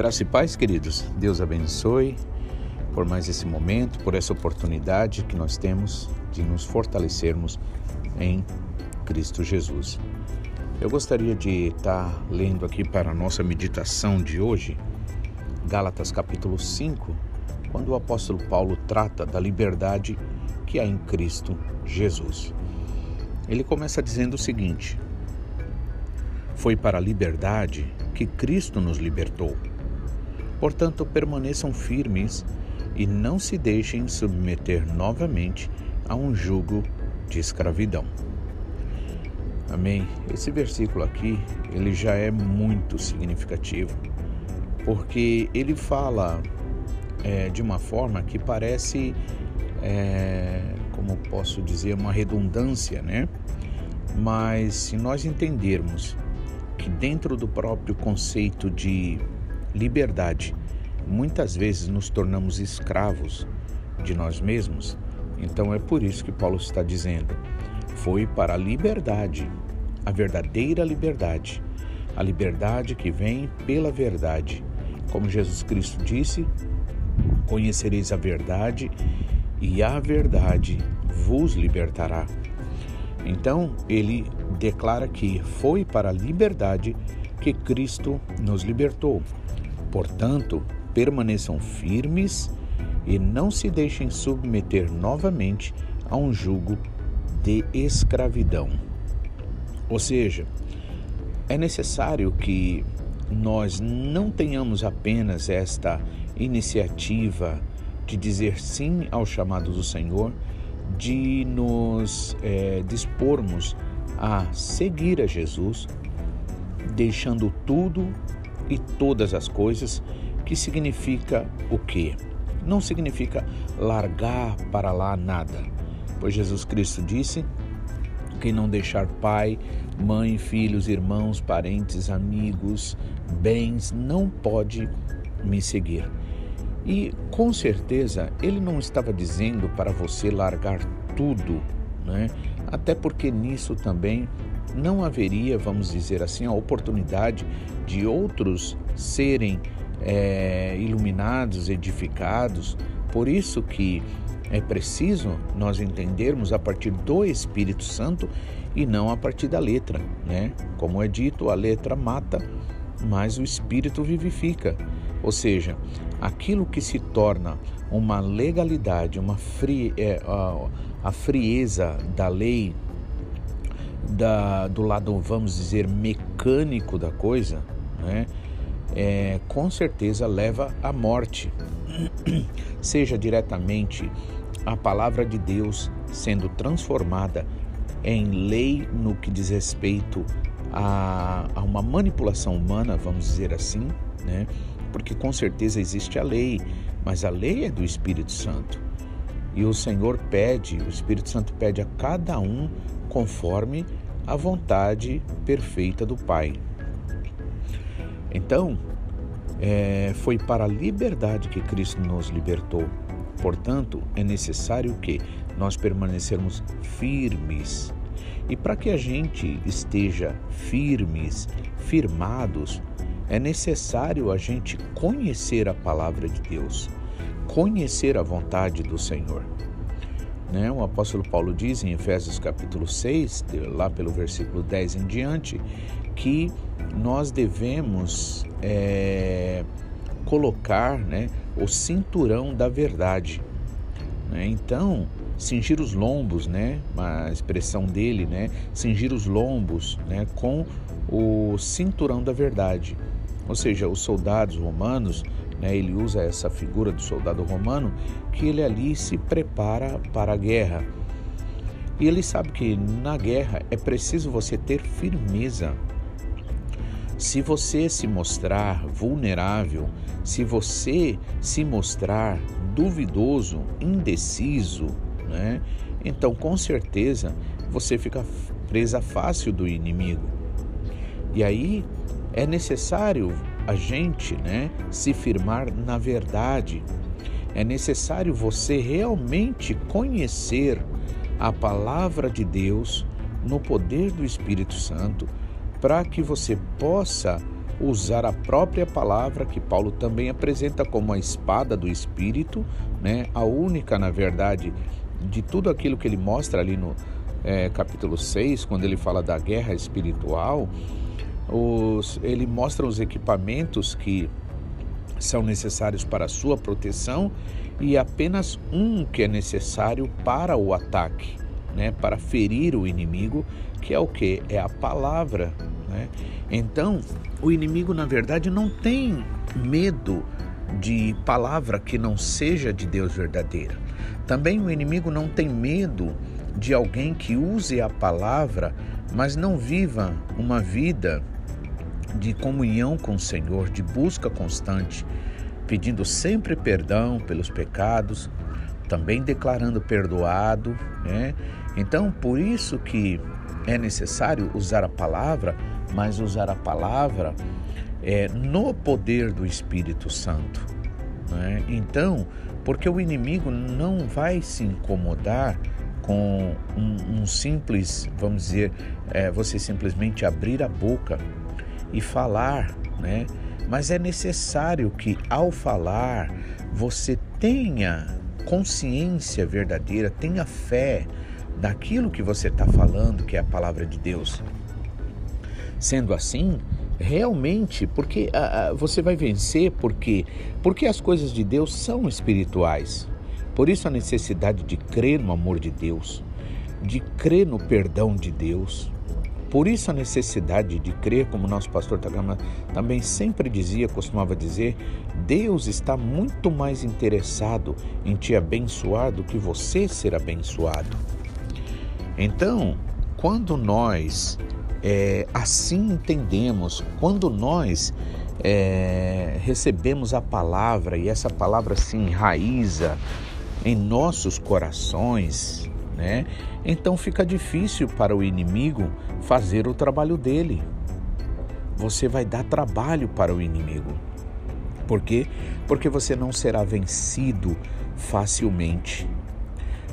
Graça e paz, queridos. Deus abençoe por mais esse momento, por essa oportunidade que nós temos de nos fortalecermos em Cristo Jesus. Eu gostaria de estar lendo aqui para a nossa meditação de hoje, Gálatas capítulo 5, quando o apóstolo Paulo trata da liberdade que há em Cristo Jesus. Ele começa dizendo o seguinte: Foi para a liberdade que Cristo nos libertou. Portanto, permaneçam firmes e não se deixem submeter novamente a um jugo de escravidão. Amém. Esse versículo aqui, ele já é muito significativo, porque ele fala é, de uma forma que parece, é, como posso dizer, uma redundância, né? Mas se nós entendermos que dentro do próprio conceito de liberdade, muitas vezes nos tornamos escravos de nós mesmos, então é por isso que Paulo está dizendo: foi para a liberdade, a verdadeira liberdade, a liberdade que vem pela verdade. Como Jesus Cristo disse: Conhecereis a verdade, e a verdade vos libertará. Então, ele declara que foi para a liberdade que Cristo nos libertou. Portanto, permaneçam firmes e não se deixem submeter novamente a um jugo de escravidão. Ou seja, é necessário que nós não tenhamos apenas esta iniciativa de dizer sim ao chamado do Senhor, de nos é, dispormos a seguir a Jesus, deixando tudo e todas as coisas, que significa o quê? Não significa largar para lá nada, pois Jesus Cristo disse: quem não deixar pai, mãe, filhos, irmãos, parentes, amigos, bens, não pode me seguir. E com certeza ele não estava dizendo para você largar tudo, né? até porque nisso também não haveria, vamos dizer assim, a oportunidade de outros serem é, iluminados, edificados. Por isso que é preciso nós entendermos a partir do Espírito Santo e não a partir da letra, né? Como é dito, a letra mata, mas o Espírito vivifica. Ou seja, aquilo que se torna uma legalidade, uma frie, é, a, a frieza da lei, da, do lado, vamos dizer, mecânico da coisa, né? É, com certeza leva à morte, seja diretamente a palavra de Deus sendo transformada em lei no que diz respeito a, a uma manipulação humana, vamos dizer assim, né? porque com certeza existe a lei, mas a lei é do Espírito Santo. E o Senhor pede, o Espírito Santo pede a cada um conforme a vontade perfeita do Pai. Então, é, foi para a liberdade que Cristo nos libertou. Portanto, é necessário que nós permanecermos firmes. E para que a gente esteja firmes, firmados, é necessário a gente conhecer a palavra de Deus, conhecer a vontade do Senhor. Né? O apóstolo Paulo diz em Efésios capítulo 6, lá pelo versículo 10 em diante, que nós devemos é, colocar né, o cinturão da verdade. Né? Então, cingir os lombos, né, a expressão dele, né, cingir os lombos né, com o cinturão da verdade. Ou seja, os soldados romanos, né, ele usa essa figura do soldado romano, que ele ali se prepara para a guerra. E ele sabe que na guerra é preciso você ter firmeza. Se você se mostrar vulnerável, se você se mostrar duvidoso, indeciso, né, então com certeza você fica presa fácil do inimigo. E aí é necessário a gente né, se firmar na verdade. É necessário você realmente conhecer a palavra de Deus no poder do Espírito Santo para que você possa usar a própria palavra, que Paulo também apresenta como a espada do Espírito, né? a única, na verdade, de tudo aquilo que ele mostra ali no é, capítulo 6, quando ele fala da guerra espiritual, os, ele mostra os equipamentos que são necessários para a sua proteção e apenas um que é necessário para o ataque, né, para ferir o inimigo, que é o que? É a palavra. Né? Então, o inimigo, na verdade, não tem medo de palavra que não seja de Deus verdadeira. Também o inimigo não tem medo de alguém que use a palavra, mas não viva uma vida de comunhão com o Senhor, de busca constante, pedindo sempre perdão pelos pecados, também declarando perdoado, né? Então, por isso que é necessário usar a palavra, mas usar a palavra é, no poder do Espírito Santo. Né? Então, porque o inimigo não vai se incomodar com um, um simples, vamos dizer, é, você simplesmente abrir a boca e falar, né? Mas é necessário que ao falar você tenha consciência verdadeira, tenha fé daquilo que você está falando, que é a palavra de Deus. Sendo assim, realmente, porque ah, você vai vencer, porque porque as coisas de Deus são espirituais. Por isso a necessidade de crer no amor de Deus, de crer no perdão de Deus, por isso a necessidade de crer, como nosso pastor Tagama também sempre dizia, costumava dizer, Deus está muito mais interessado em te abençoar do que você ser abençoado. Então, quando nós é, assim entendemos, quando nós é, recebemos a palavra e essa palavra se enraiza em nossos corações, né? Então fica difícil para o inimigo fazer o trabalho dele. Você vai dar trabalho para o inimigo. Por quê? Porque você não será vencido facilmente.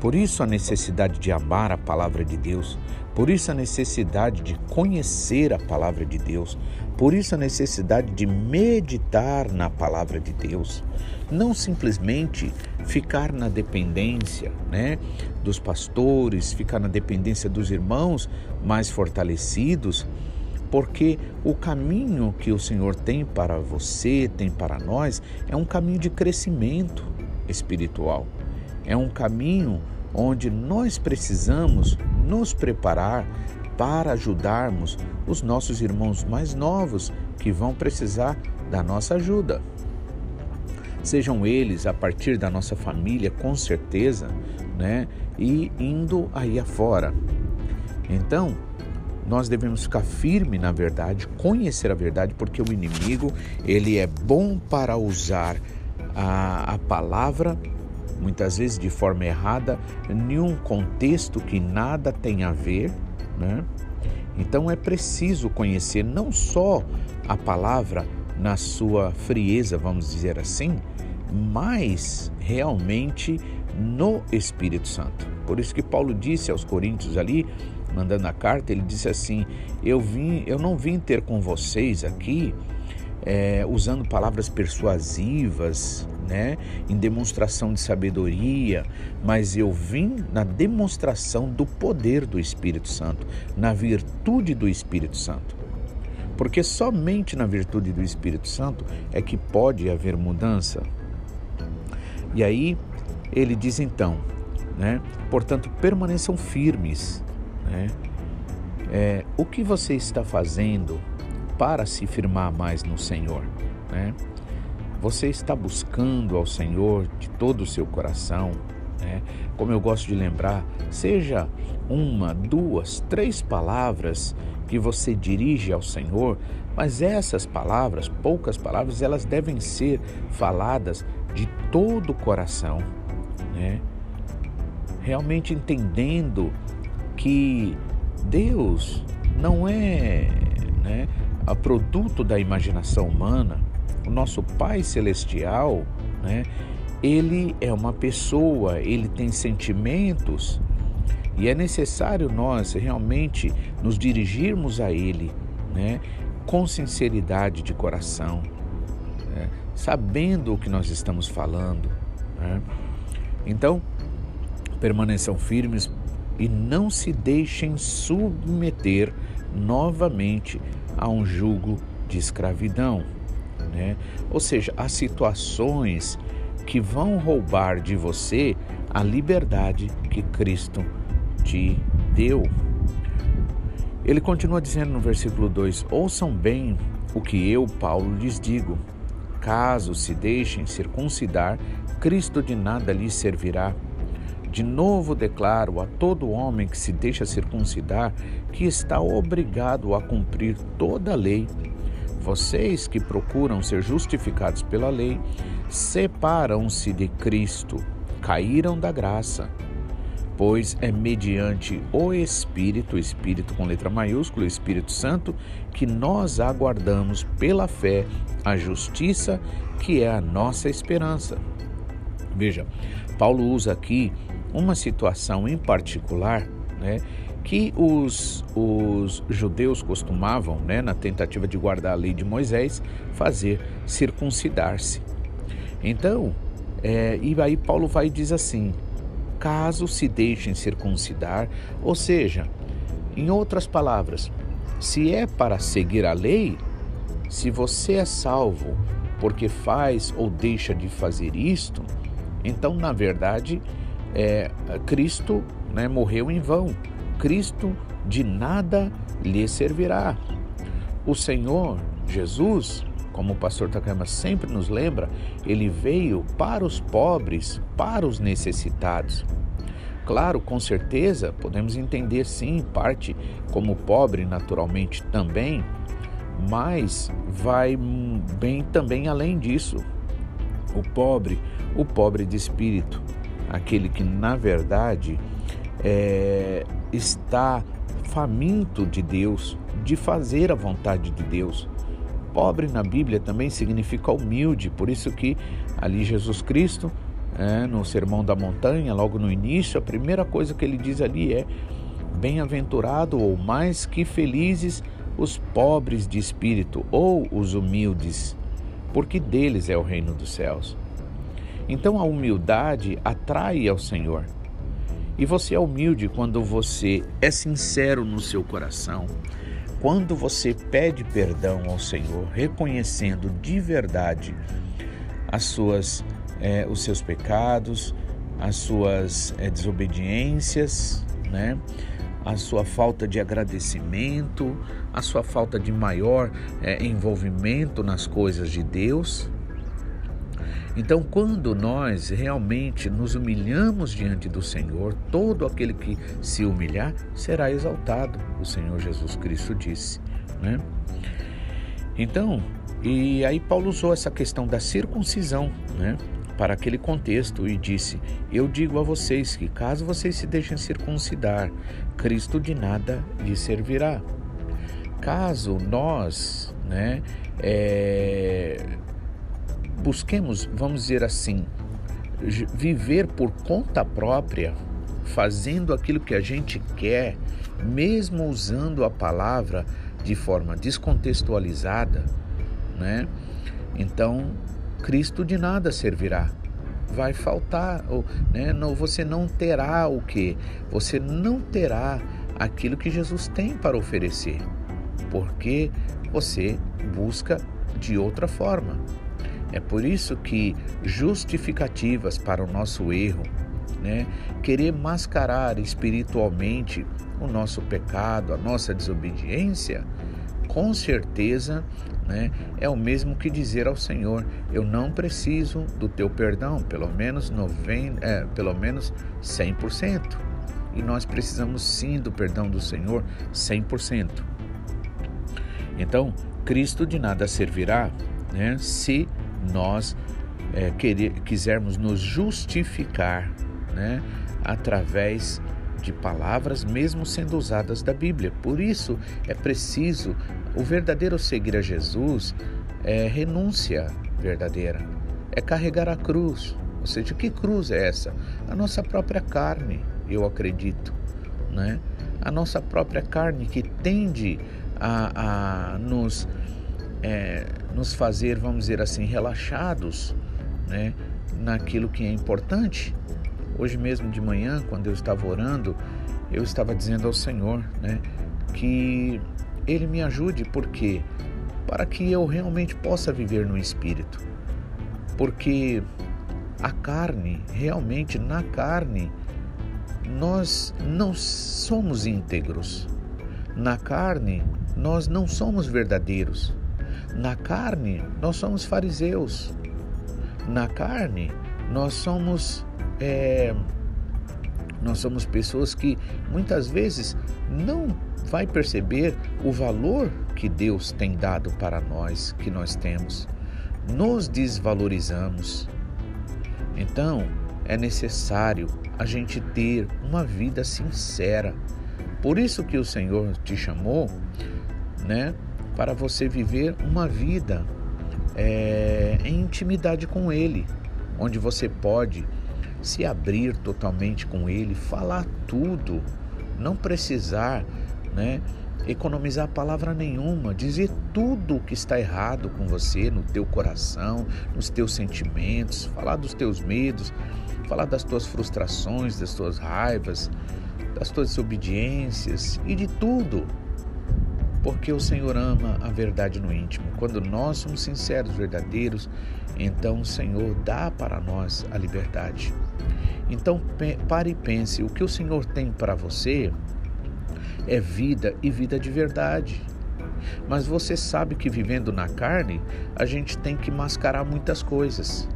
Por isso a necessidade de amar a palavra de Deus, por isso a necessidade de conhecer a palavra de Deus, por isso a necessidade de meditar na palavra de Deus, não simplesmente ficar na dependência, né, dos pastores, ficar na dependência dos irmãos mais fortalecidos, porque o caminho que o Senhor tem para você, tem para nós, é um caminho de crescimento espiritual. É um caminho onde nós precisamos nos preparar para ajudarmos os nossos irmãos mais novos que vão precisar da nossa ajuda. Sejam eles a partir da nossa família, com certeza, né? E indo aí afora. Então, nós devemos ficar firme na verdade, conhecer a verdade, porque o inimigo ele é bom para usar a, a palavra muitas vezes de forma errada, em um contexto que nada tem a ver, né? Então é preciso conhecer não só a palavra na sua frieza, vamos dizer assim, mas realmente no Espírito Santo. Por isso que Paulo disse aos Coríntios ali, mandando a carta, ele disse assim: "Eu vim, eu não vim ter com vocês aqui é, usando palavras persuasivas, né, em demonstração de sabedoria, mas eu vim na demonstração do poder do Espírito Santo, na virtude do Espírito Santo. Porque somente na virtude do Espírito Santo é que pode haver mudança. E aí ele diz então, né, portanto, permaneçam firmes. Né, é, o que você está fazendo para se firmar mais no Senhor. Né? Você está buscando ao Senhor de todo o seu coração. Né? Como eu gosto de lembrar, seja uma, duas, três palavras que você dirige ao Senhor, mas essas palavras, poucas palavras, elas devem ser faladas de todo o coração, né? Realmente entendendo que Deus não é, né, a produto da imaginação humana, o nosso Pai Celestial, né, ele é uma pessoa, ele tem sentimentos e é necessário nós realmente nos dirigirmos a Ele, né, com sinceridade de coração, né? sabendo o que nós estamos falando. Né? Então, permaneçam firmes e não se deixem submeter novamente a um jugo de escravidão. Né? Ou seja, há situações que vão roubar de você a liberdade que Cristo te deu. Ele continua dizendo no versículo 2: Ouçam bem o que eu, Paulo, lhes digo. Caso se deixem circuncidar, Cristo de nada lhes servirá. De novo declaro a todo homem que se deixa circuncidar que está obrigado a cumprir toda a lei. Vocês que procuram ser justificados pela lei, separam-se de Cristo, caíram da graça pois é mediante o Espírito, Espírito com letra maiúscula, Espírito Santo, que nós aguardamos pela fé a justiça que é a nossa esperança. Veja, Paulo usa aqui uma situação em particular, né, que os, os judeus costumavam, né, na tentativa de guardar a lei de Moisés, fazer circuncidar-se. Então, é, e aí Paulo vai e diz assim: caso se deixem circuncidar, ou seja, em outras palavras, se é para seguir a lei, se você é salvo porque faz ou deixa de fazer isto, então na verdade é, Cristo né, morreu em vão. Cristo de nada lhe servirá. O Senhor Jesus como o pastor Takayama sempre nos lembra, ele veio para os pobres, para os necessitados. Claro, com certeza, podemos entender sim, parte como pobre naturalmente também, mas vai bem também além disso. O pobre, o pobre de espírito, aquele que na verdade é, está faminto de Deus, de fazer a vontade de Deus, Pobre na Bíblia também significa humilde, por isso que ali Jesus Cristo, é, no Sermão da Montanha, logo no início, a primeira coisa que ele diz ali é: Bem-aventurado ou mais que felizes os pobres de espírito ou os humildes, porque deles é o reino dos céus. Então a humildade atrai ao Senhor. E você é humilde quando você é sincero no seu coração, quando você pede perdão ao Senhor, reconhecendo de verdade as suas, é, os seus pecados, as suas é, desobediências, né? a sua falta de agradecimento, a sua falta de maior é, envolvimento nas coisas de Deus, então, quando nós realmente nos humilhamos diante do Senhor, todo aquele que se humilhar será exaltado, o Senhor Jesus Cristo disse. Né? Então, e aí Paulo usou essa questão da circuncisão, né? Para aquele contexto e disse: Eu digo a vocês que, caso vocês se deixem circuncidar, Cristo de nada lhe servirá. Caso nós, né, é, busquemos, vamos dizer assim, viver por conta própria, fazendo aquilo que a gente quer, mesmo usando a palavra de forma descontextualizada, né? Então, Cristo de nada servirá. Vai faltar, ou, né? não, você não terá o que? Você não terá aquilo que Jesus tem para oferecer, porque você busca de outra forma. É por isso que justificativas para o nosso erro, né? querer mascarar espiritualmente o nosso pecado, a nossa desobediência, com certeza né, é o mesmo que dizer ao Senhor: Eu não preciso do teu perdão, pelo menos, 90, é, pelo menos 100%. E nós precisamos sim do perdão do Senhor 100%. Então, Cristo de nada servirá né, se nós é, querer, quisermos nos justificar né, através de palavras, mesmo sendo usadas da Bíblia. Por isso é preciso o verdadeiro seguir a Jesus é renúncia verdadeira, é carregar a cruz. Ou seja, que cruz é essa? A nossa própria carne, eu acredito, né? A nossa própria carne que tende a, a nos, é, nos fazer, vamos dizer assim, relaxados né, naquilo que é importante. Hoje mesmo de manhã, quando eu estava orando, eu estava dizendo ao Senhor né, que Ele me ajude, porque para que eu realmente possa viver no Espírito. Porque a carne, realmente na carne, nós não somos íntegros. Na carne, nós não somos verdadeiros. Na carne, nós somos fariseus. Na carne, nós somos é, nós somos pessoas que muitas vezes não vai perceber o valor que Deus tem dado para nós, que nós temos. Nos desvalorizamos. Então, é necessário a gente ter uma vida sincera. Por isso que o Senhor te chamou, né, para você viver uma vida é, em intimidade com Ele, onde você pode se abrir totalmente com Ele, falar tudo, não precisar, né, economizar palavra nenhuma, dizer tudo o que está errado com você, no teu coração, nos teus sentimentos, falar dos teus medos, falar das tuas frustrações, das tuas raivas, das tuas desobediências e de tudo. Porque o Senhor ama a verdade no íntimo. Quando nós somos sinceros, verdadeiros, então o Senhor dá para nós a liberdade. Então pare e pense: o que o Senhor tem para você é vida e vida de verdade. Mas você sabe que vivendo na carne, a gente tem que mascarar muitas coisas.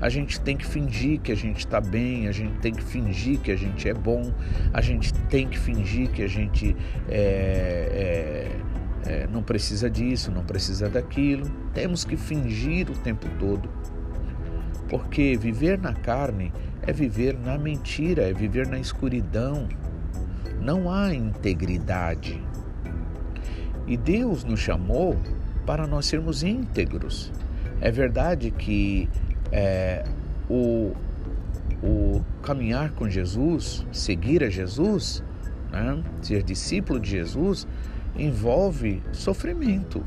A gente tem que fingir que a gente está bem, a gente tem que fingir que a gente é bom, a gente tem que fingir que a gente é, é, é, não precisa disso, não precisa daquilo. Temos que fingir o tempo todo. Porque viver na carne é viver na mentira, é viver na escuridão, não há integridade. E Deus nos chamou para nós sermos íntegros. É verdade que é, o, o caminhar com Jesus, seguir a Jesus, né, ser discípulo de Jesus, envolve sofrimento.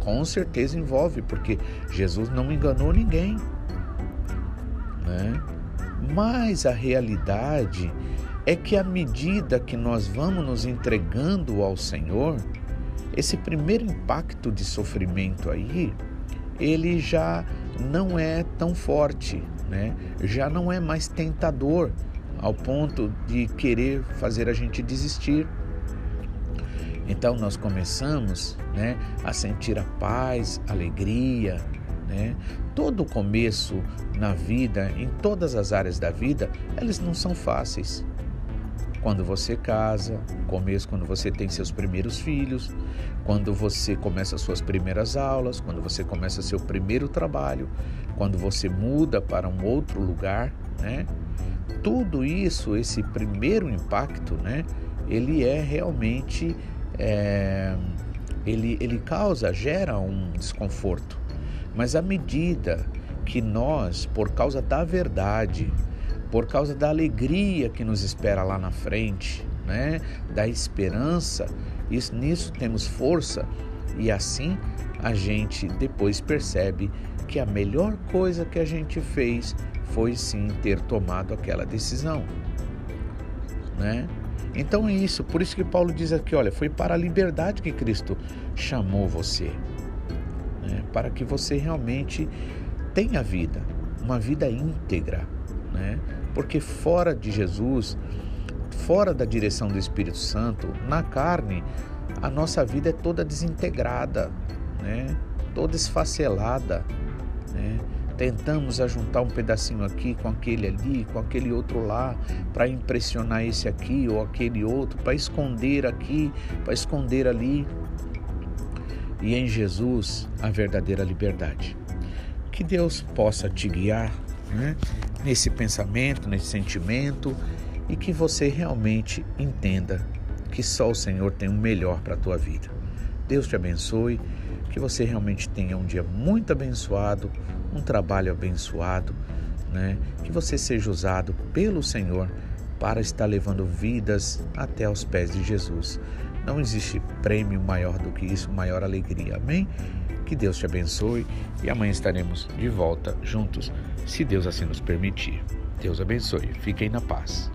Com certeza envolve, porque Jesus não enganou ninguém. Né? Mas a realidade é que à medida que nós vamos nos entregando ao Senhor, esse primeiro impacto de sofrimento aí, ele já não é tão forte, né? Já não é mais tentador ao ponto de querer fazer a gente desistir. Então nós começamos, né, a sentir a paz, a alegria, né? Todo começo na vida, em todas as áreas da vida, eles não são fáceis quando você casa, começo quando você tem seus primeiros filhos, quando você começa suas primeiras aulas, quando você começa seu primeiro trabalho, quando você muda para um outro lugar, né? Tudo isso, esse primeiro impacto, né? Ele é realmente, é, ele, ele causa, gera um desconforto. Mas à medida que nós, por causa da verdade, por causa da alegria que nos espera lá na frente, né? da esperança, isso, nisso temos força e assim a gente depois percebe que a melhor coisa que a gente fez foi sim ter tomado aquela decisão. Né? Então é isso, por isso que Paulo diz aqui: olha, foi para a liberdade que Cristo chamou você, né? para que você realmente tenha vida, uma vida íntegra, né? Porque fora de Jesus, fora da direção do Espírito Santo, na carne, a nossa vida é toda desintegrada, né? toda esfacelada. Né? Tentamos ajuntar um pedacinho aqui com aquele ali, com aquele outro lá, para impressionar esse aqui ou aquele outro, para esconder aqui, para esconder ali. E em Jesus a verdadeira liberdade. Que Deus possa te guiar né? nesse pensamento, nesse sentimento e que você realmente entenda que só o Senhor tem o melhor para a tua vida. Deus te abençoe, que você realmente tenha um dia muito abençoado, um trabalho abençoado, né? Que você seja usado pelo Senhor para estar levando vidas até aos pés de Jesus. Não existe prêmio maior do que isso, maior alegria. Amém? Que Deus te abençoe e amanhã estaremos de volta juntos, se Deus assim nos permitir. Deus abençoe. Fiquem na paz.